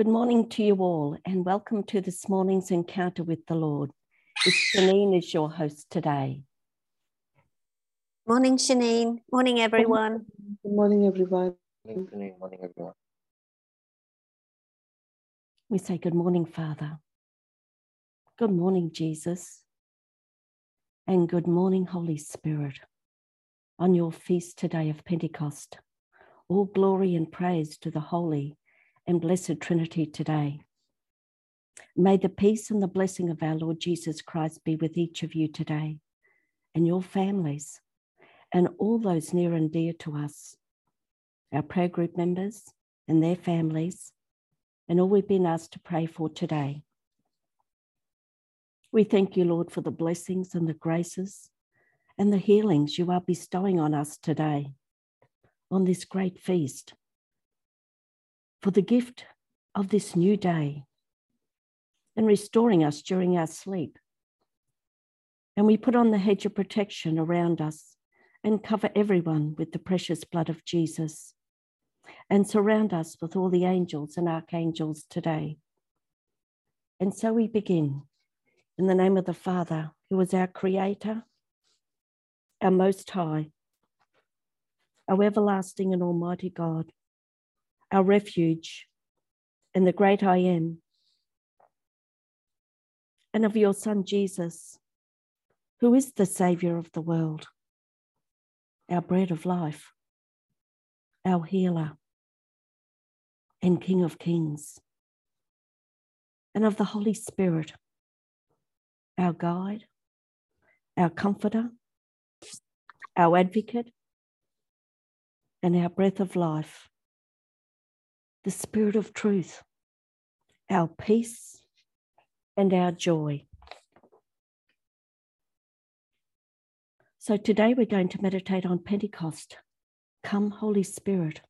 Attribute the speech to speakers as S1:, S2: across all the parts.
S1: Good morning to you all, and welcome to this morning's encounter with the Lord. It's Janine is your host today.
S2: Morning, Shanine. Morning, everyone.
S3: Good morning, everyone.
S4: Good morning, everyone.
S1: We say, Good morning, Father. Good morning, Jesus. And good morning, Holy Spirit, on your feast today of Pentecost. All glory and praise to the Holy and Blessed Trinity today. May the peace and the blessing of our Lord Jesus Christ be with each of you today and your families and all those near and dear to us, our prayer group members and their families, and all we've been asked to pray for today. We thank you, Lord, for the blessings and the graces and the healings you are bestowing on us today on this great feast for the gift of this new day and restoring us during our sleep. And we put on the hedge of protection around us and cover everyone with the precious blood of Jesus and surround us with all the angels and archangels today. And so we begin in the name of the Father, who is our Creator, our Most High, our everlasting and Almighty God our refuge, and the great I am, and of your Son Jesus, who is the Saviour of the world, our bread of life, our healer, and King of kings, and of the Holy Spirit, our guide, our comforter, our advocate, and our breath of life the Spirit of truth, our peace, and our joy. So today we're going to meditate on Pentecost. Come, Holy Spirit.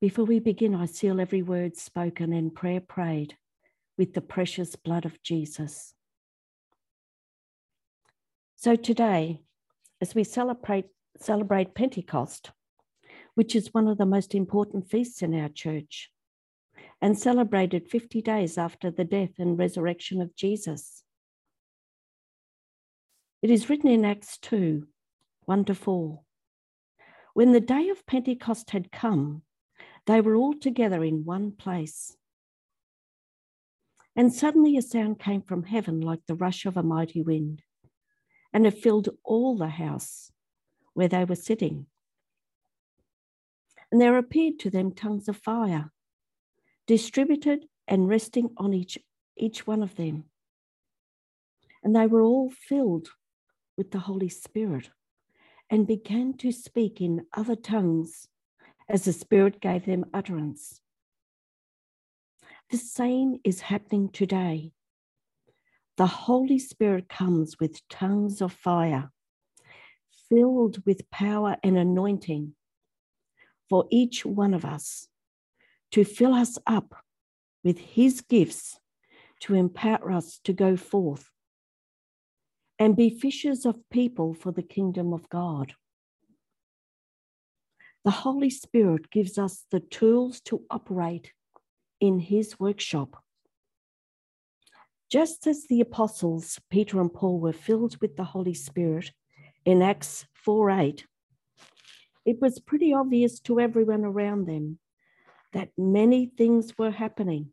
S1: Before we begin, I seal every word spoken and prayer prayed with the precious blood of Jesus. So today, as we celebrate, celebrate Pentecost, which is one of the most important feasts in our church, and celebrated 50 days after the death and resurrection of Jesus. It is written in Acts 2 1 to 4. When the day of Pentecost had come, they were all together in one place. And suddenly a sound came from heaven like the rush of a mighty wind, and it filled all the house where they were sitting. And there appeared to them tongues of fire, distributed and resting on each, each one of them. And they were all filled with the Holy Spirit and began to speak in other tongues as the Spirit gave them utterance. The same is happening today. The Holy Spirit comes with tongues of fire, filled with power and anointing for each one of us to fill us up with his gifts to empower us to go forth and be fishers of people for the kingdom of God. The Holy Spirit gives us the tools to operate in his workshop. Just as the apostles Peter and Paul were filled with the Holy Spirit in Acts 4 8, it was pretty obvious to everyone around them that many things were happening.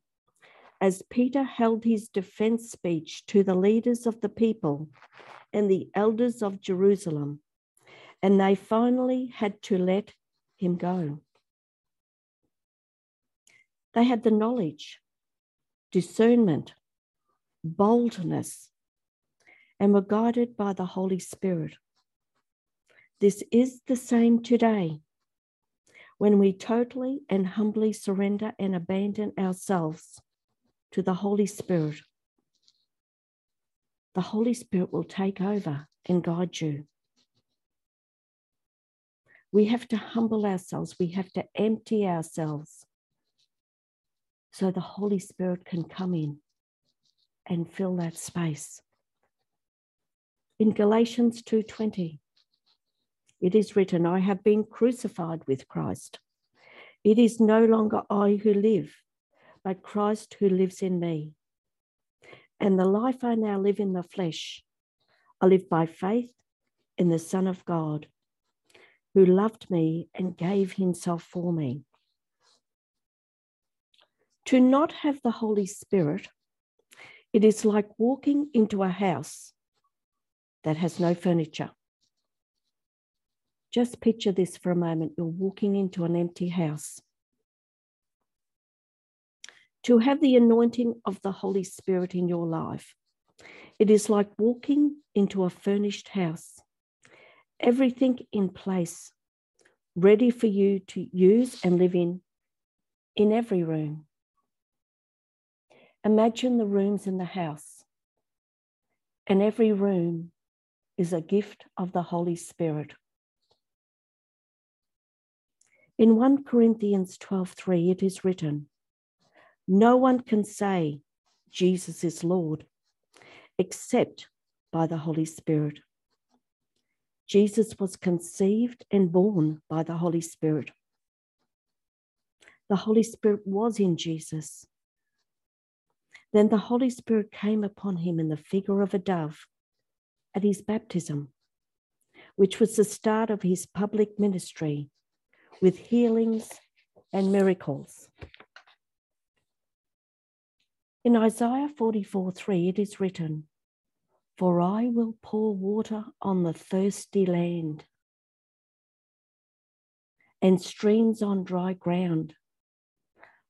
S1: As Peter held his defense speech to the leaders of the people and the elders of Jerusalem, and they finally had to let him go. They had the knowledge, discernment, boldness, and were guided by the Holy Spirit. This is the same today. When we totally and humbly surrender and abandon ourselves to the Holy Spirit, the Holy Spirit will take over and guide you. We have to humble ourselves, we have to empty ourselves so the Holy Spirit can come in and fill that space. In Galatians 2:20, it is written, I have been crucified with Christ. It is no longer I who live, but Christ who lives in me. And the life I now live in the flesh, I live by faith in the Son of God, who loved me and gave himself for me. To not have the Holy Spirit, it is like walking into a house that has no furniture. Just picture this for a moment. You're walking into an empty house. To have the anointing of the Holy Spirit in your life, it is like walking into a furnished house, everything in place, ready for you to use and live in, in every room. Imagine the rooms in the house, and every room is a gift of the Holy Spirit. In 1 Corinthians 12:3 it is written, no one can say Jesus is Lord except by the Holy Spirit. Jesus was conceived and born by the Holy Spirit. The Holy Spirit was in Jesus. Then the Holy Spirit came upon him in the figure of a dove at his baptism, which was the start of his public ministry with healings and miracles. In Isaiah 44 3, it is written, For I will pour water on the thirsty land and streams on dry ground.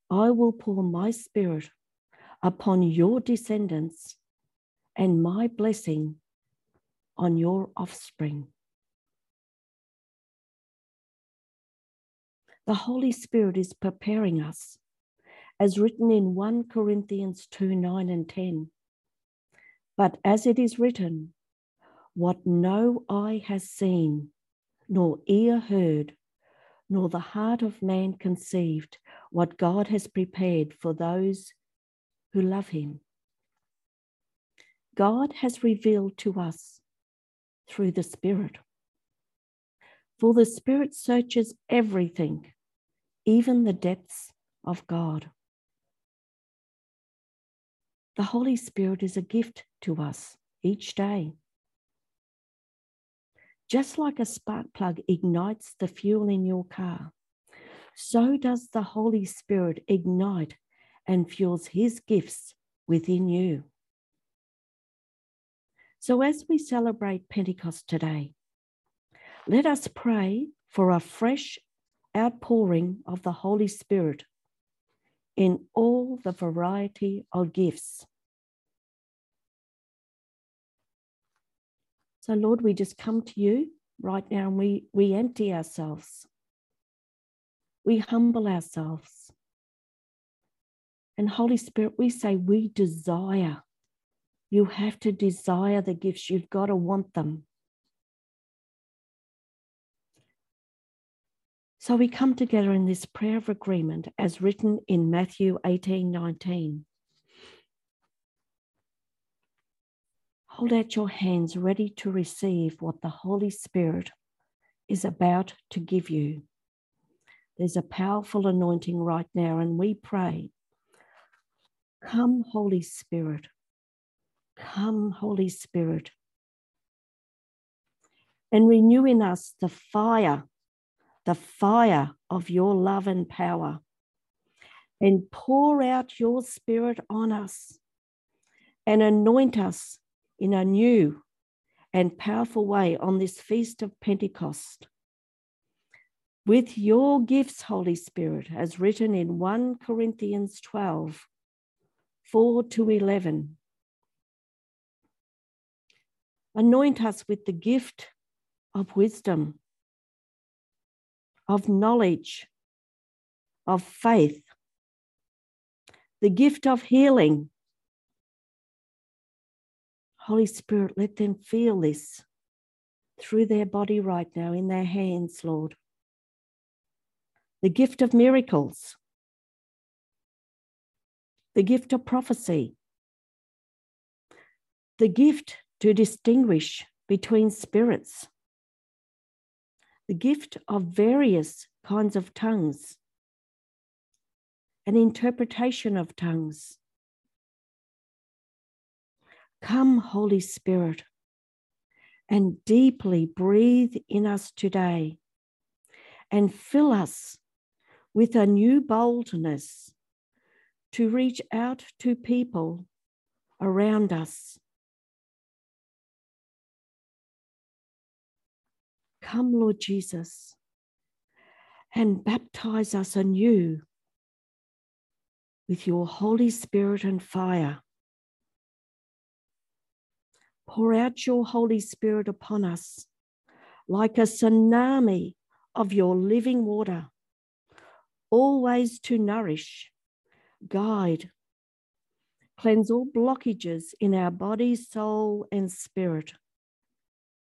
S1: I will pour my spirit upon your descendants and my blessing on your offspring. The Holy Spirit is preparing us, as written in 1 Corinthians 2 9 and 10. But as it is written, what no eye has seen, nor ear heard, nor the heart of man conceived, what God has prepared for those who love him. God has revealed to us through the Spirit. For the Spirit searches everything, even the depths of God. The Holy Spirit is a gift to us each day. Just like a spark plug ignites the fuel in your car, so does the Holy Spirit ignite and fuels his gifts within you. So, as we celebrate Pentecost today, let us pray for a fresh outpouring of the Holy Spirit in all the variety of gifts. So, Lord, we just come to you right now and we, we empty ourselves. We humble ourselves. And Holy Spirit, we say we desire. You have to desire the gifts, you've got to want them. So we come together in this prayer of agreement as written in Matthew 18 19. Hold out your hands ready to receive what the Holy Spirit is about to give you. There's a powerful anointing right now, and we pray Come, Holy Spirit. Come, Holy Spirit. And renew in us the fire, the fire of your love and power. And pour out your spirit on us and anoint us in a new and powerful way on this feast of Pentecost. With your gifts, Holy Spirit, as written in 1 Corinthians 12 4 to 11. Anoint us with the gift of wisdom, of knowledge, of faith, the gift of healing. Holy Spirit, let them feel this through their body right now, in their hands, Lord. The gift of miracles, the gift of prophecy, the gift to distinguish between spirits, the gift of various kinds of tongues, an interpretation of tongues. Come, Holy Spirit, and deeply breathe in us today and fill us with a new boldness to reach out to people around us. Come, Lord Jesus, and baptize us anew with your Holy Spirit and fire. Pour out your Holy Spirit upon us like a tsunami of your living water, always to nourish, guide, cleanse all blockages in our body, soul, and spirit,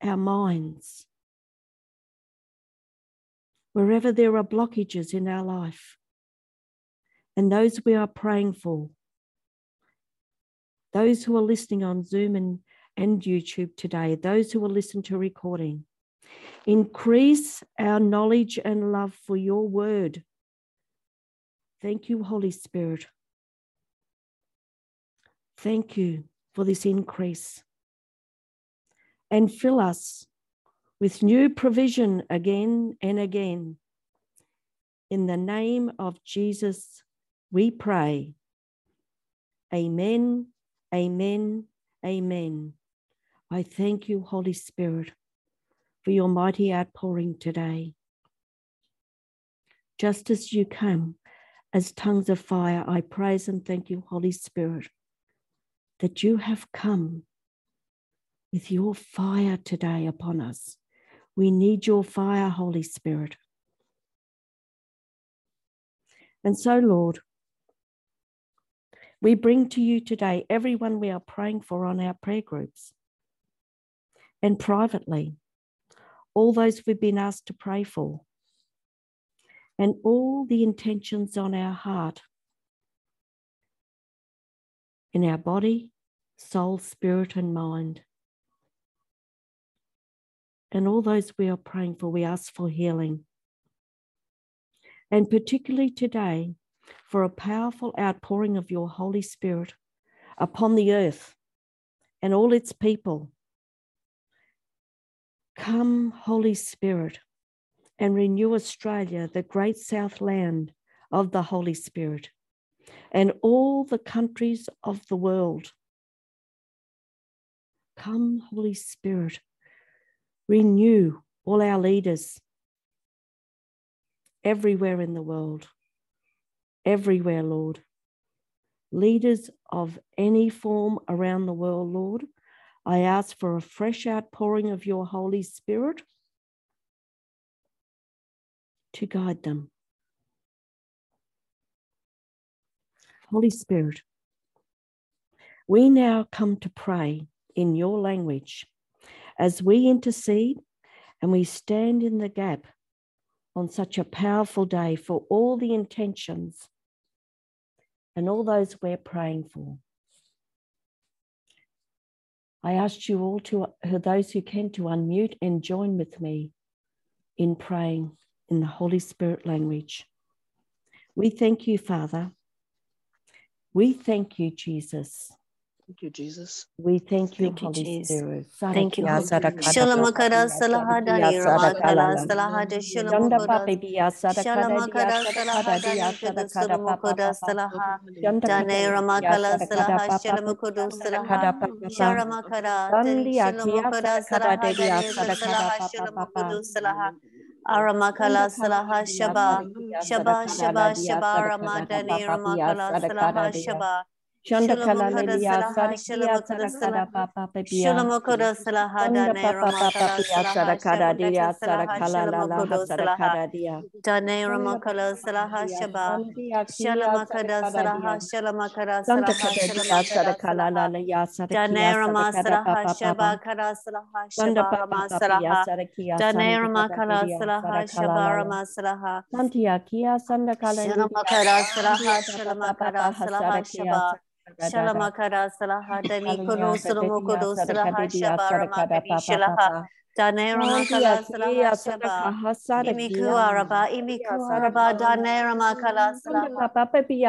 S1: our minds. Wherever there are blockages in our life, and those we are praying for, those who are listening on Zoom and, and YouTube today, those who will listen to recording, increase our knowledge and love for your word. Thank you, Holy Spirit. Thank you for this increase. And fill us with new provision again and again. In the name of Jesus, we pray. Amen, amen, amen. I thank you, Holy Spirit, for your mighty outpouring today. Just as you come as tongues of fire, I praise and thank you, Holy Spirit, that you have come with your fire today upon us. We need your fire, Holy Spirit. And so, Lord, we bring to you today everyone we are praying for on our prayer groups and privately, all those we've been asked to pray for, and all the intentions on our heart, in our body, soul, spirit, and mind. And all those we are praying for, we ask for healing. And particularly today, for a powerful outpouring of your Holy Spirit upon the earth and all its people. Come, Holy Spirit, and renew Australia, the great south land of the Holy Spirit, and all the countries of the world. Come, Holy Spirit, renew all our leaders everywhere in the world everywhere, Lord. Leaders of any form around the world, Lord, I ask for a fresh outpouring of your Holy Spirit to guide them. Holy Spirit, we now come to pray in your language as we intercede and we stand in the gap on such a powerful day for all the intentions and all those we're praying for. I ask you all to, those who can, to unmute and join with me in praying in the Holy Spirit language. We thank you, Father. We thank you, Jesus.
S3: Thank you, Jesus.
S1: We thank you,
S2: Thank you,
S1: Holy
S2: Jesus.
S1: Spirit.
S2: Thank you,
S1: Sarakia,
S2: Holy
S1: sarakada,
S2: Shalamakara
S1: sarakada,
S2: Salahadani
S1: sarakada,
S2: Ramakala
S1: sarakada.
S2: Salahada
S1: Shanda
S2: Shalamakara
S1: papi biya sarakada diya
S2: Shalamakara
S1: sarakada diya
S2: Salahadani Kudu
S1: sarakada papa
S2: Sulamukoda
S1: papa.
S2: Salaha Dane Ramakala Salaha
S1: papa
S2: Salaha
S1: sarakada papa papa.
S2: Sharamakara Then
S1: Sandiya kiya
S2: Shalamukoda
S1: sarakada
S2: Salaha
S1: diya
S2: Salaha
S1: papa papa.
S2: Shalamakudu Salaha
S1: Shanda
S2: Aramakala Salaha Shaba Shaba Shaba Shaba Ramadani Ramakala Salaha. Shaba
S1: Shanda kala
S2: Shalamakara
S1: diya
S2: Salaha
S1: sarakiya
S2: Shalamakara
S1: sarakada
S2: Salaha
S1: papa
S2: Salaha
S1: Sanda papa papa
S2: Ramakala
S1: pia sarakara dia sarakala la la ha
S2: Shulamakudu Salaha
S1: sarakara dia.
S2: Dane Ramakala
S1: pia
S2: Shaba Shalamakada
S1: sarakara.
S2: Salaha Shalamakara
S1: kata sarakala la la ya sarakia sarakara papa.
S2: Shaba Kara
S1: Sanda
S2: Shaba Rama
S1: papa ya
S2: Salaha
S1: sarakia
S2: Dane
S1: sanda
S2: Rama
S1: kata
S2: Kala
S1: dia
S2: Salaha
S1: sarakala la
S2: Shaba. Rama Salaha
S1: Santia kia sanda kala dia
S2: Shalamakara
S1: sandia
S2: Salaha
S1: papa papa
S2: Shalamakara
S1: ha sarakia
S2: Shaba
S1: sarakara da.
S2: Shalamakara Salaha Dani
S1: Kalia
S2: Kuno
S1: kata dia
S2: Sulamukudu
S1: sarakara
S2: Salaha
S1: dia
S2: Shaba Rama
S1: sarakara
S2: Kadi
S1: papa
S2: Shalaha
S1: papa.
S2: Dane Ramakala Salaha Shaba. Imiku Araba, Imiku Araba, Dane Ramakala Salaha.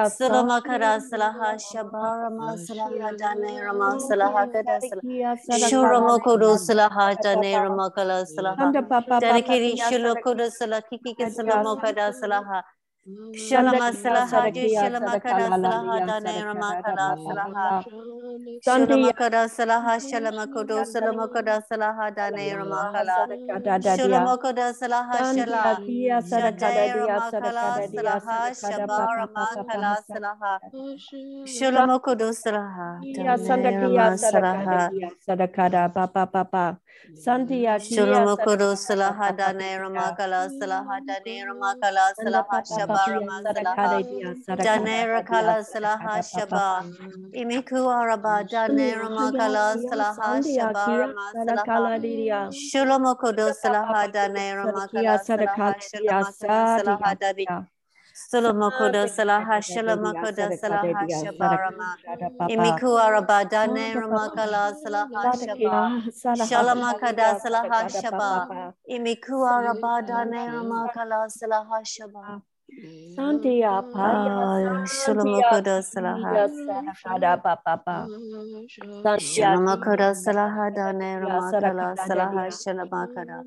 S2: Sulamakara Salaha Shaba Rama Salaha Dane Rama Salaha Kada Salaha. Shuramokudu Salaha Dane Ramakala Salaha. Dedicate Shulakudu Salaha Kiki Salamokada Salaha. Shalama Salaha Di Shalamakada Salaha Dane Ramakala Salaha. Shalamakada Salaha Shalamakudu Salamakada Salaha Dane Ramakala. Shulamakada Salaha Shala. Shadai Ramakala Salaha Shaba Ramakala Salaha. Shulamokudu Salaha. Dane Rama Salaha.
S1: Sadakada papa papa. Santia
S2: Shulamokudu Salaha Dane Ramakala Salaha Ramakala Salaha Shaba Rama Salaha. Dane Rakala Salaha Shaba. Imiku Araba Dane Ramakala Salaha Shaba Rama Salaha. Shulamokudu Salaha Dane Ramakala Salaha Shulamakala Salaha. Sulamokudu Salaha Shulamokudu Salaha Shabarama. Imiku Araba Dane Ramakala Salaha Shaba. Shalamakada Salaha Shaba. Imiku Araba Dane Ramakala Salaha Shaba.
S1: Santia
S2: Ah, Shulamokudu Salaha.
S1: Sadakada papa.
S2: Shalamakada Salaha Dane Ramakala Salaha Shalamakada.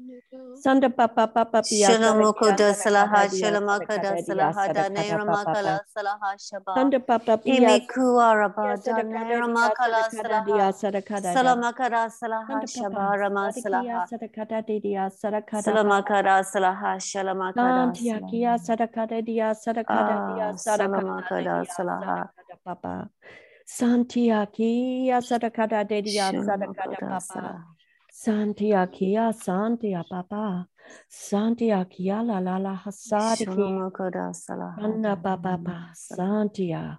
S1: Sanda papa papa pia.
S2: Shalamokudu Salaha Shalamakada Salaha Dane Ramakala Salaha Shaba.
S1: Sanda papa pia.
S2: Imiku Araba Dane Ramakala Salaha.
S1: Sadakada.
S2: Salamakada Salaha Shaba Rama Salaha.
S1: Sadakada dia sadakada.
S2: Salamakada Salaha Shalamakada
S1: Santia
S2: Salaha.
S1: kia sadakada dia sadakada dia
S2: Ah,
S1: sadakada
S2: Salamakada
S1: dia,
S2: Salaha.
S1: sadakada papa. Santia kia sadakada dia sadakada
S2: Shalamakada
S1: papa.
S2: Salaha.
S1: Santia kia santia papa. Santia kia la la la hasadi kia.
S2: Shalamakada Salaha.
S1: Anna papa pa santia.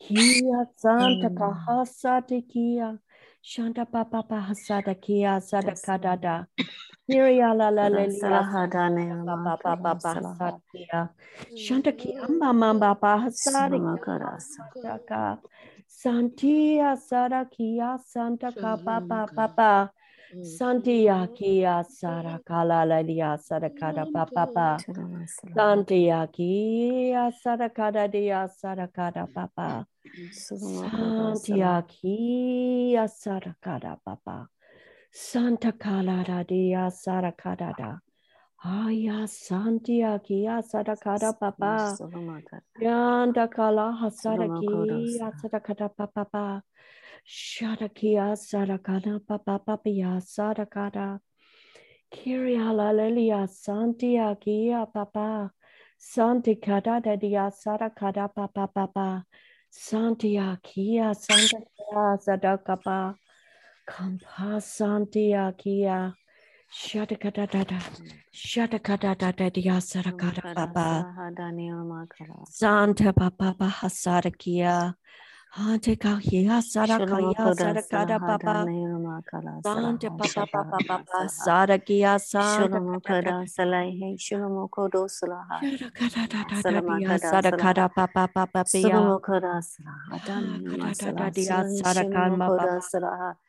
S1: Kia santa
S2: Mm.
S1: kahasati kia. Shanta papa pa hasada kia sadakada da. Kiria la la la Santia Sarakia Santa Papa Papa Santia Kia Sarakala Ladia Sarakada
S2: Shalama Salaha.
S1: Santia Kia Sarakada Dia Sarakada
S2: Salamakada
S1: Santia Kia Sarakada Papa Santa Kala Dia Sarakada Da. Aya Santia Kia Sarakada Papa. Yanda kala
S2: Salama
S1: hasaraki
S2: Kodosa.
S1: papa shadakia sarakana papa papia sarakata kiria lalelia santia kia papa. Santi kada dia sarakada papa papa. Santia kia santa sadakapa kampa santia kia shadakada dada shadakada dada dia sarakada papa
S2: Salaha Dane Ramakala.
S1: Santa Papa Hasarakia. Hante Kahia Sarakaya Sarakada Papa. Santa Papa Papa Papa Sarakia Santa
S2: Shulamakada Salahi Shulamokodo Salaha.
S1: Sarakada
S2: Salamakada
S1: Sarakada Papa Papa Pia.
S2: Shulamokoda Salaha. Dane
S1: Kada
S2: Ramasala.
S1: dia Sarakan
S2: Shulamokoda
S1: Papa.
S2: Salaha.
S1: Kampahia
S2: Masalaha Shulamakada Salaha.
S1: Sarakada Ya Sarakada Papa.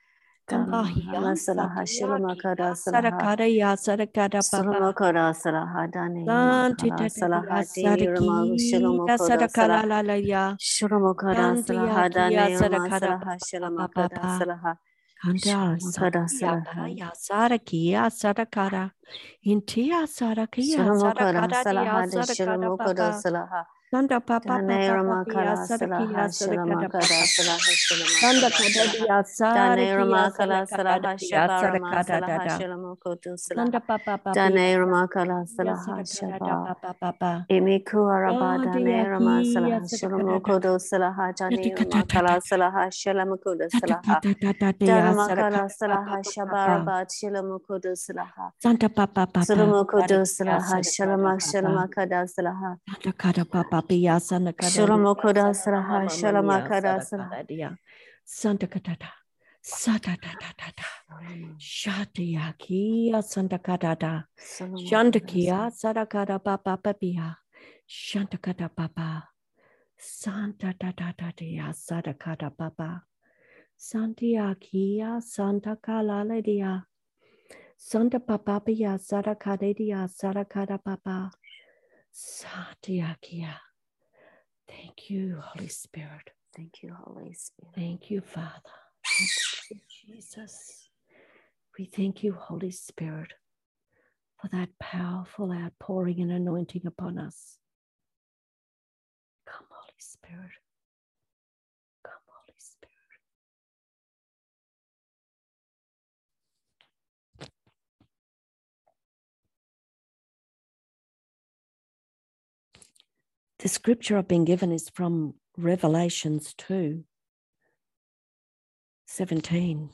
S2: Shulamokoda ah, Salaha. Dane
S1: Santi
S2: Ramakala Salaha.
S1: Tatadia
S2: Ramal
S1: Sarakia
S2: Shulamokoda
S1: Sarakala
S2: Salaha.
S1: Lalaya.
S2: Shulamakada
S1: Santia
S2: Salaha.
S1: Kia
S2: Dane
S1: Sarakada
S2: Ramasalaha.
S1: Papa
S2: Shulamakada
S1: Papa.
S2: Salaha.
S1: Kanda
S2: Shulamakada
S1: Sakia
S2: Salaha.
S1: Kaya Sarakia Sarakara Intia Sarakia
S2: Shulamokoda
S1: Sarakara
S2: Salaha.
S1: Sarakara
S2: Shulamokoda
S1: Papa
S2: Salaha.
S1: Sanda Papa
S2: Dane Ramakala
S1: Sarakia
S2: Salaha.
S1: Sarakara
S2: Shulamakada
S1: Papa
S2: Salaha.
S1: Sanda Kada
S2: Salaha.
S1: Dia
S2: Dane
S1: Sarakia
S2: Ramakala
S1: Sarakara
S2: Salaha
S1: Dia
S2: Shabarama
S1: Sarakara
S2: Salaha
S1: Dada
S2: Shalamokotu
S1: Sanda Papa Papa
S2: Dane Ramakala
S1: Dia
S2: Shaba
S1: Papa Papa
S2: Imiku Araba Dane Rama
S1: Kia
S2: Salaha
S1: Sarakara
S2: Shalamokodo Salaha Dane Ramakala Salaha Shalamokodo Salaha
S1: Dia
S2: Danamakala
S1: Sarakara
S2: Salaha
S1: Papa
S2: Shabarabat
S1: Santa Papa Papa
S2: Shalamokodo Salaha
S1: Sarakara
S2: Shalamak
S1: Papa
S2: Shalamakada Salaha
S1: Santa Kada Papa Pia Santa Kada
S2: Shalamokoda Salaha Shalamakada Salaha
S1: Dia Santa Kada Santa da da da da Shatia Kia Santa Kada da Shanta Kia Santa Kada Papa Papia shantakada Papa. Santa dia Santa Kada Papa. Santia Kia Santa Kala Dia Santa papapia sarakadedia sarakada papa. Satiakia. Thank you, Holy Spirit.
S2: Thank you, Holy Spirit.
S1: Thank you, Father. Thank you, Jesus. We thank you, Holy Spirit, for that powerful outpouring and anointing upon us. Come, Holy Spirit. The scripture I've been given is from Revelations 2 17.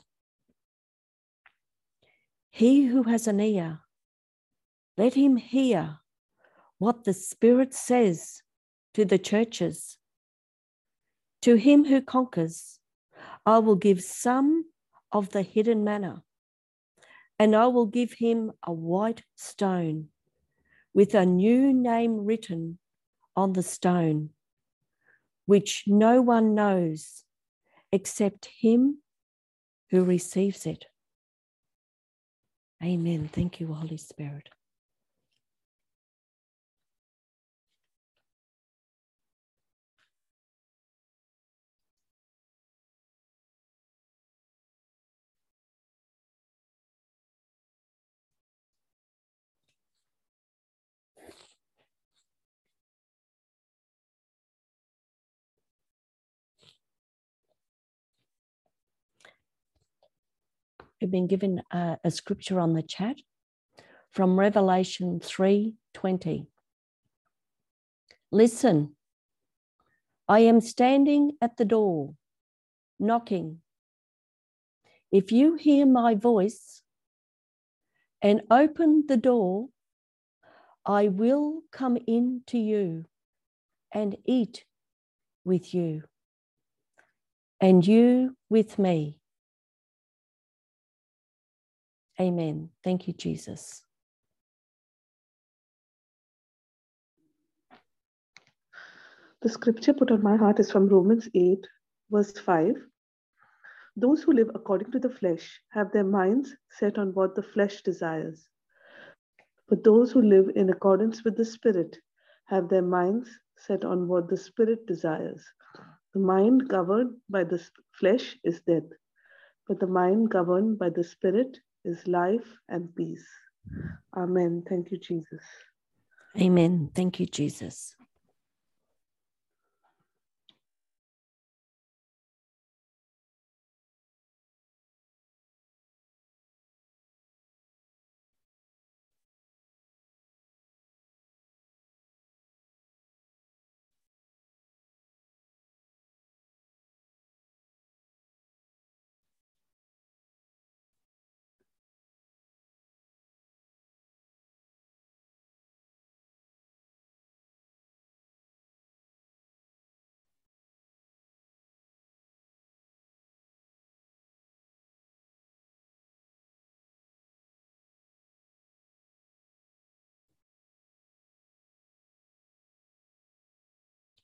S1: He who has an ear, let him hear what the Spirit says to the churches. To him who conquers, I will give some of the hidden manna, and I will give him a white stone with a new name written on the stone, which no one knows except him who receives it. Amen. Thank you, Holy Spirit. We've been given a, a scripture on the chat from Revelation 3:20. Listen, I am standing at the door, knocking. If you hear my voice and open the door, I will come in to you and eat with you, and you with me. Amen. Thank you, Jesus.
S3: The scripture put on my heart is from Romans 8, verse 5. Those who live according to the flesh have their minds set on what the flesh desires. But those who live in accordance with the Spirit have their minds set on what the Spirit desires. The mind governed by the flesh is death, but the mind governed by the Spirit is life and peace. Amen. Thank you, Jesus.
S1: Amen. Thank you, Jesus.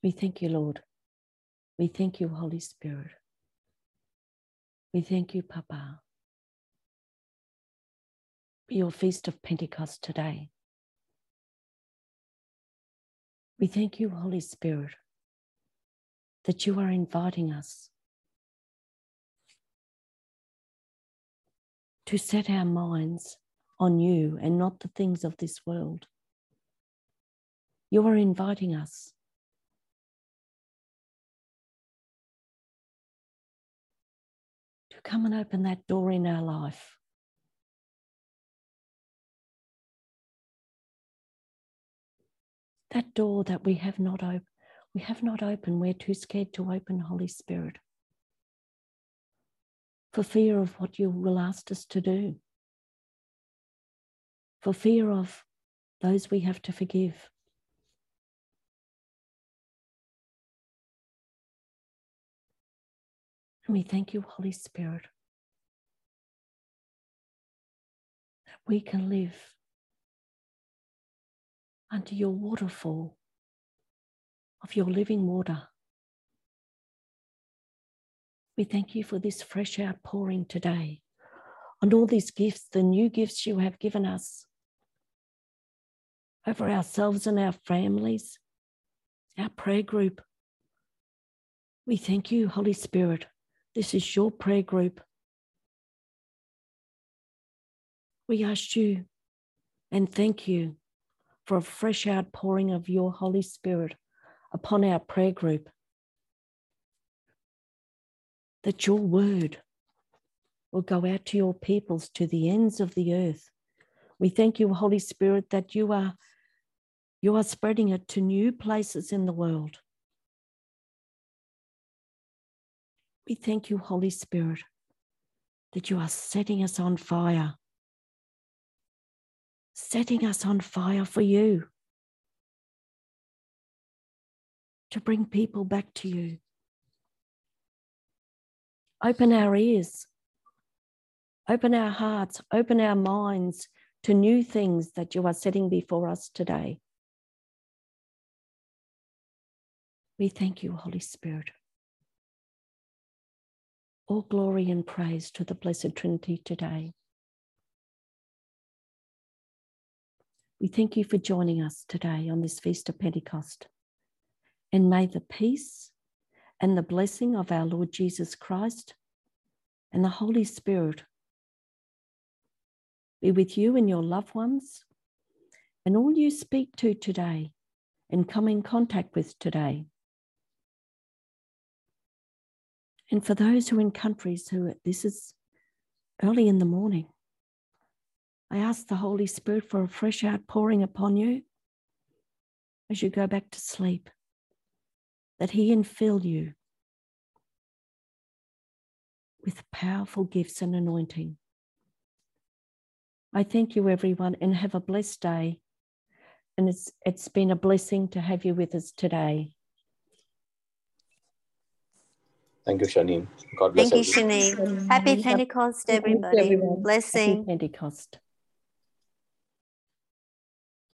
S1: We thank you, Lord. We thank you, Holy Spirit. We thank you, Papa, for your feast of Pentecost today. We thank you, Holy Spirit, that you are inviting us to set our minds on you and not the things of this world. You are inviting us come and open that door in our life. That door that we have not opened, we have not opened. We're too scared to open, Holy Spirit, for fear of what you will ask us to do, for fear of those we have to forgive. We thank you, Holy Spirit, that we can live under your waterfall of your living water. We thank you for this fresh outpouring today and all these gifts, the new gifts you have given us over ourselves and our families, our prayer group. We thank you, Holy Spirit. This is your prayer group. We ask you and thank you for a fresh outpouring of your Holy Spirit upon our prayer group. That your word will go out to your peoples to the ends of the earth. We thank you, Holy Spirit, that you are you are spreading it to new places in the world. We thank you, Holy Spirit, that you are setting us on fire, setting us on fire for you, to bring people back to you. Open our ears, open our hearts, open our minds to new things that you are setting before us today. We thank you, Holy Spirit. All glory and praise to the Blessed Trinity today. We thank you for joining us today on this Feast of Pentecost. And may the peace and the blessing of our Lord Jesus Christ and the Holy Spirit be with you and your loved ones and all you speak to today and come in contact with today. And for those who are in countries who this is early in the morning, I ask the Holy Spirit for a fresh outpouring upon you as you go back to sleep, that He infill you with powerful gifts and anointing. I thank you, everyone, and have a blessed day. And it's, it's been a blessing to have you with us today.
S4: Thank you, Shanine. God bless
S2: Thank you, Shanine. Happy Pentecost, everybody. Blessing.
S1: Happy Pentecost.